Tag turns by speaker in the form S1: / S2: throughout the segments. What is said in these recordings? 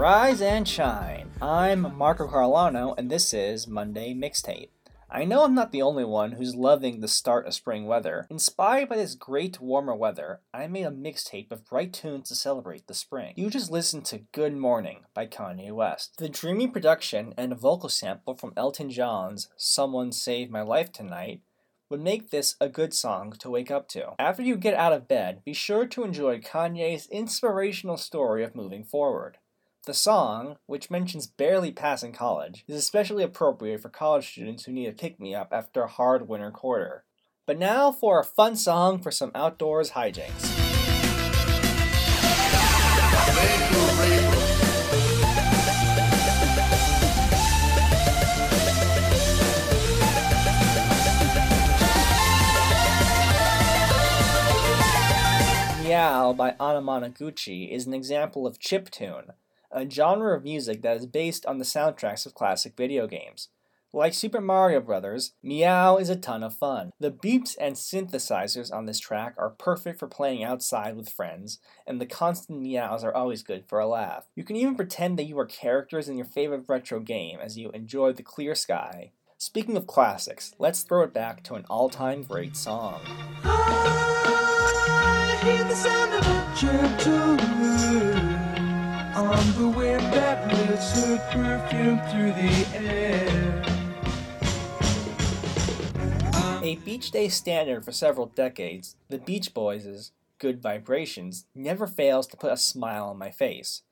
S1: Rise and shine. I'm Marco Carlano, and this is Monday Mixtape. I know I'm not the only one who's loving the start of spring weather. Inspired by this great warmer weather, I made a mixtape of bright tunes to celebrate the spring. You just listened to Good Morning by Kanye West. The dreamy production and a vocal sample from Elton John's Someone Save My Life Tonight would make this a good song to wake up to. After you get out of bed, be sure to enjoy Kanye's inspirational story of moving forward. The song, which mentions barely passing college, is especially appropriate for college students who need a pick me up after a hard winter quarter. But now for a fun song for some outdoors hijinks. Meow by Anamanaguchi is an example of chiptune, a genre of music that is based on the soundtracks of classic video games. Like Super Mario Bros., Meow is a ton of fun. The beeps and synthesizers on this track are perfect for playing outside with friends, and the constant meows are always good for a laugh. You can even pretend that you are characters in your favorite retro game as you enjoy the clear sky. Speaking of classics, let's throw it back to an all time great song. Perfume through the air. A beach day standard for several decades, the Beach Boys' Good Vibrations never fails to put a smile on my face.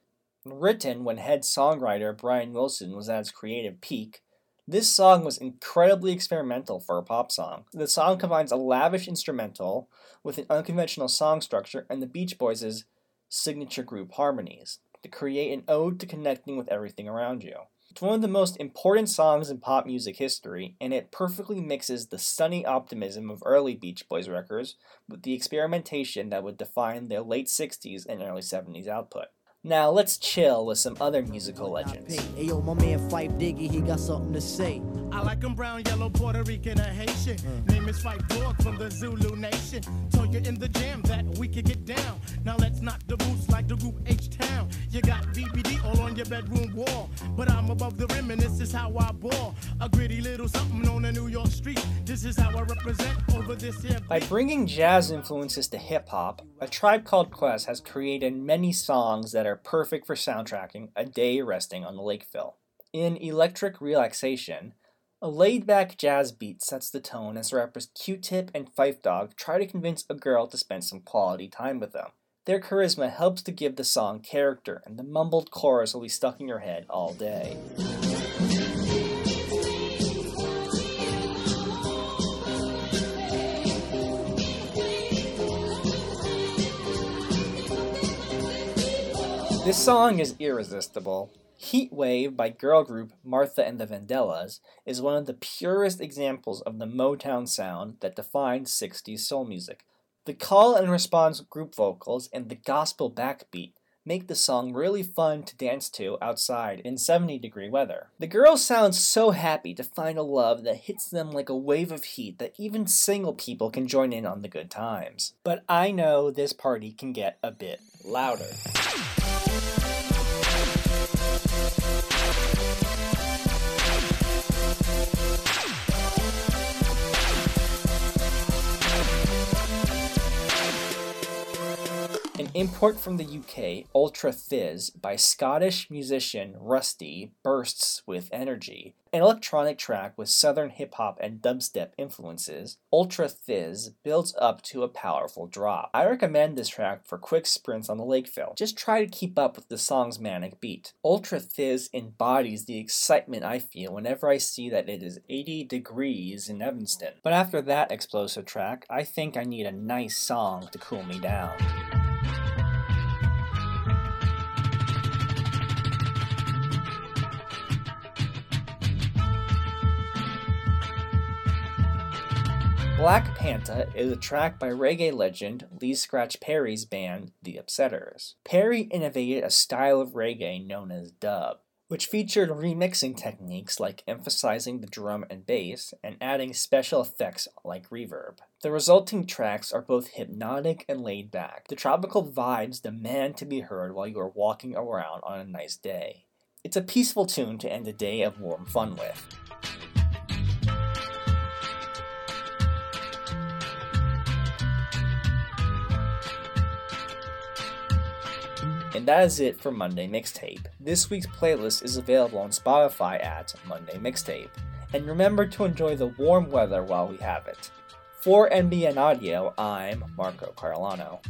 S1: Written when head songwriter Brian Wilson was at his creative peak, this song was incredibly experimental for a pop song. The song combines a lavish instrumental with an unconventional song structure and the Beach Boys' signature group harmonies to create an ode to connecting with everything around you. It's one of the most important songs in pop music history, and it perfectly mixes the sunny optimism of early Beach Boys records with the experimentation that would define their late 60s and early 70s output. Now let's chill with some other musical legends.
S2: Hey yo, my man Phife Diggy, he got something to say.
S3: I like him brown, yellow, Puerto Rican, or Haitian. Mm. Name is Phife Dawg from the Zulu Nation. Told you in the jam that we could get down. Now let's knock the boots like the group H Town. You got BBD all on your bedroom wall, but I'm above the rim and this is how I ball. A gritty little something on a New York street. This is how I represent over this here.
S1: By bringing jazz influences to hip hop, a tribe called Quest has created many songs that are perfect for soundtracking a day resting on the Lakefill. In Electric Relaxation, a laid back jazz beat sets the tone as rappers Q Tip and Phife Dawg try to convince a girl to spend some quality time with them. Their charisma helps to give the song character, and the mumbled chorus will be stuck in your head all day. This song is irresistible. Heat Wave by girl group Martha and the Vandellas is one of the purest examples of the Motown sound that defined 60s soul music. The call and response group vocals and the gospel backbeat make the song really fun to dance to outside in 70 degree weather. The girls sound so happy to find a love that hits them like a wave of heat that even single people can join in on the good times. But I know this party can get a bit louder. Thank you. Import from the UK, Ultra Thizz by Scottish musician Rustie bursts with energy. An electronic track with southern hip hop and dubstep influences, Ultra Thizz builds up to a powerful drop. I recommend this track for quick sprints on the Lakefill. Just try to keep up with the song's manic beat. Ultra Thizz embodies the excitement I feel whenever I see that it is 80 degrees in Evanston. But after that explosive track, I think I need a nice song to cool me down. Black Panta is a track by reggae legend Lee Scratch Perry's band, The Upsetters. Perry innovated a style of reggae known as dub. which featured remixing techniques like emphasizing the drum and bass and adding special effects like reverb. The resulting tracks are both hypnotic and laid back. The tropical vibes demand to be heard while you are walking around on a nice day. It's a peaceful tune to end a day of warm fun with. And that is it for Monday Mixtape. This week's playlist is available on Spotify at Monday Mixtape. And remember to enjoy the warm weather while we have it. For NBN Audio, I'm Marco Carolano.